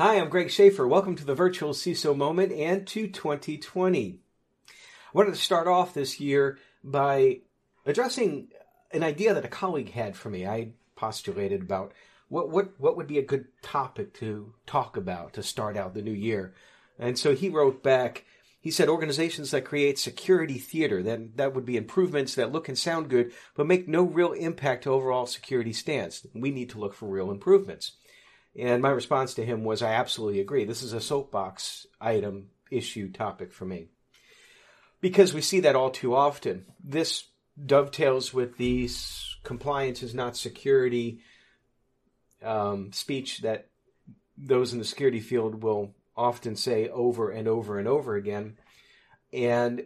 Hi, I'm Greg Schaefer. Welcome to the virtual CISO moment and to 2020. I wanted to start off this year by addressing an idea that a colleague had for me. I postulated about what, what, what would be a good topic to talk about to start out the new year. And so he wrote back, he said organizations that create security theater, that, that would be improvements that look and sound good, but make no real impact to overall security stance. We need to look for real improvements. And my response to him was, I absolutely agree. This is a soapbox item issue topic for me. Because we see that all too often. This dovetails with the compliance is not security um, speech that those in the security field will often say over and over and over again. And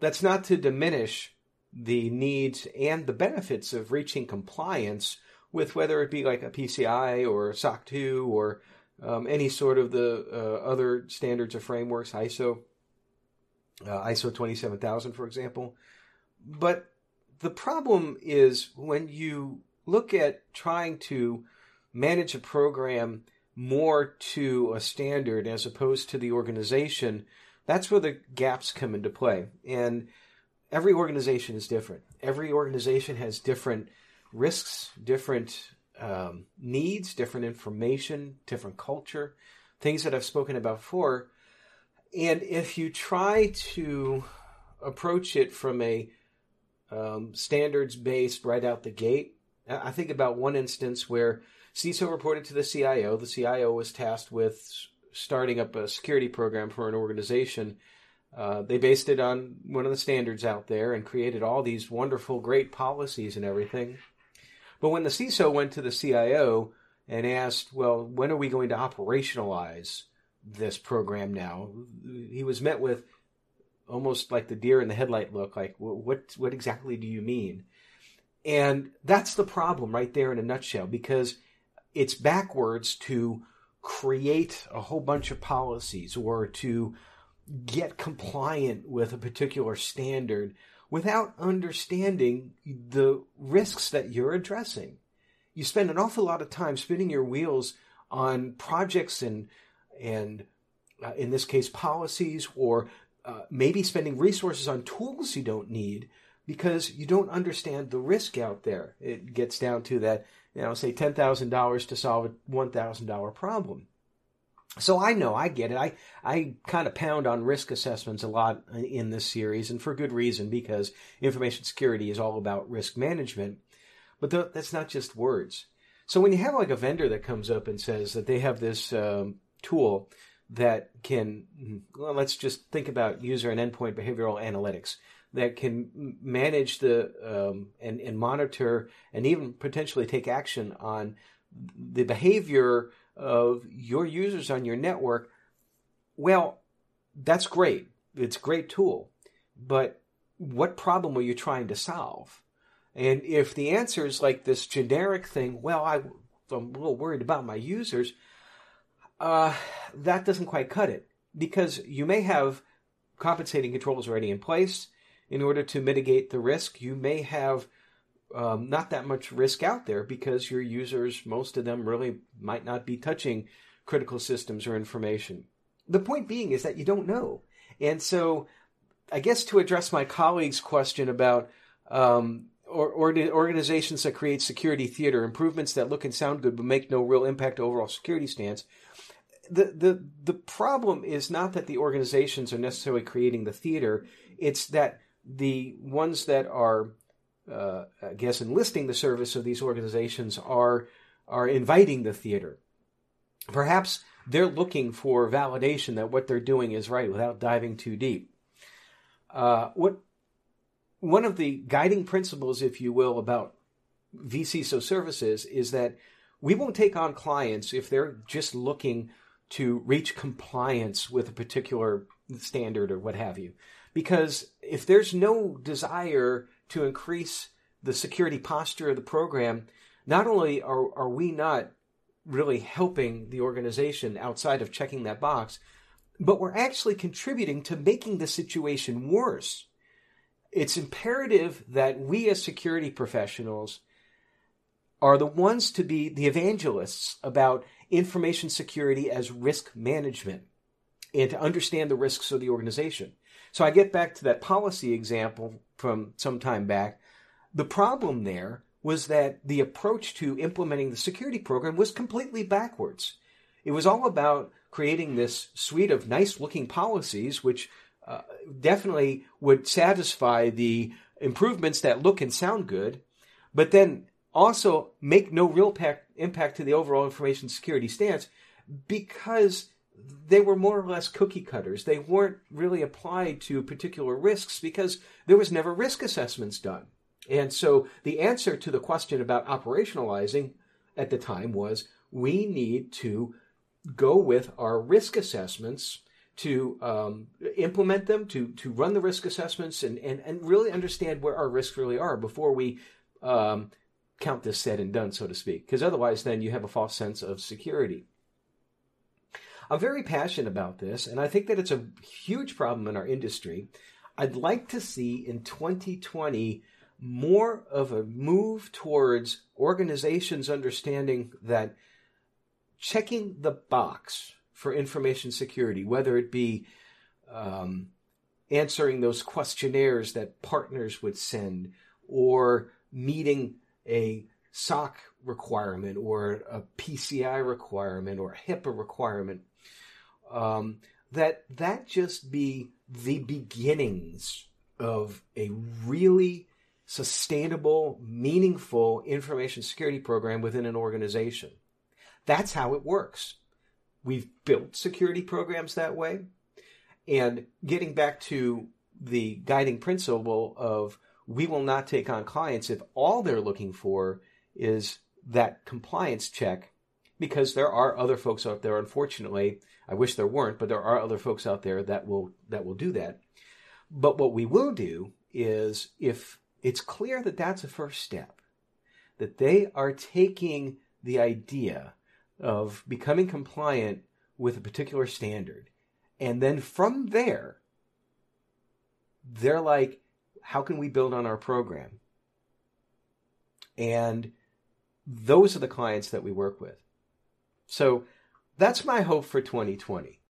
that's not to diminish the needs and the benefits of reaching compliance with whether it be like a PCI or SOC 2 or um, any sort of the uh, other standards or frameworks, ISO, uh, ISO 27000, for example. But the problem is when you look at trying to manage a program more to a standard as opposed to the organization, that's where the gaps come into play. And every organization is different. Every organization has different risks, different um, needs, different information, different culture, things that I've spoken about before. And if you try to approach it from a um, standards based right out the gate, I think about one instance where CISO reported to the CIO. The CIO was tasked with starting up a security program for an organization. Uh, they based it on one of the standards out there and created all these wonderful, great policies and everything. But when the CISO went to the CIO and asked, well, when are we going to operationalize this program now? He was met with almost like the deer in the headlight look, like, what, what exactly do you mean? And that's the problem right there in a nutshell, because it's backwards to create a whole bunch of policies or to get compliant with a particular standard without understanding the risks that you're addressing. You spend an awful lot of time spinning your wheels on projects and and uh, in this case policies or uh, maybe spending resources on tools you don't need because you don't understand the risk out there. It gets down to that, you know, say $10,000 to solve a $1,000 problem. So I know, I get it. I, I kind of pound on risk assessments a lot in this series, and for good reason, because information security is all about risk management. But th- that's not just words. So when you have like a vendor that comes up and says that they have this um, tool that can, well, let's just think about user and endpoint behavioral analytics that can manage the um, and, and monitor and even potentially take action on the behavior of your users on your network, well, that's great. It's a great tool. But what problem are you trying to solve? And if the answer is like this generic thing, well, I, am a little worried about my users, uh, that doesn't quite cut it because you may have compensating controls already in place in order to mitigate the risk. You may have um, not that much risk out there because your users, most of them really might not be touching critical systems or information. The point being is that you don't know. And so, I guess to address my colleague's question about um, or, or organizations that create security theater, improvements that look and sound good but make no real impact to overall security stance. The, the, the problem is not that the organizations are necessarily creating the theater, it's that the ones that are I guess, enlisting the service of these organizations are are inviting the theater. Perhaps they're looking for validation that what they're doing is right without diving too deep. Uh, what one of the guiding principles, if you will, about vCISO services is that we won't take on clients if they're just looking to reach compliance with a particular standard or what have you. Because if there's no desire to increase the security posture of the program, not only are, are we not really helping the organization outside of checking that box, but we're actually contributing to making the situation worse. It's imperative that we as security professionals are the ones to be the evangelists about information security as risk management and to understand the risks of the organization. So I get back to that policy example from some time back. The problem there was that the approach to implementing the security program was completely backwards. It was all about creating this suite of nice looking policies, which uh, definitely would satisfy the improvements that look and sound good, but then also make no real impact to the overall information security stance because they were more or less cookie cutters. They weren't really applied to particular risks because there was never risk assessments done. And so the answer to the question about operationalizing at the time was we need to go with our risk assessments to um, implement them, to to run the risk assessments, and, and and really understand where our risks really are before we um, count this said and done, so to speak. Because otherwise, then you have a false sense of security. I'm very passionate about this, and I think that it's a huge problem in our industry. I'd like to see in 2020 more of a move towards organizations understanding that checking the box for information security, whether it be um, answering those questionnaires that partners would send, or meeting a SOC requirement, or a PCI requirement, or a HIPAA requirement, um, that that just be the beginnings of a really sustainable, meaningful information security program within an organization. That's how it works. We've built security programs that way. And getting back to the guiding principle of we will not take on clients if all they're looking for is that compliance check, because there are other folks out there, unfortunately, I wish there weren't, but there are other folks out there that will that will do that. But what we will do is if it's clear that that's a first step, that they are taking the idea of becoming compliant with a particular standard. And then from there, they're like, how can we build on our program? And those are the clients that we work with. So that's my hope for 2020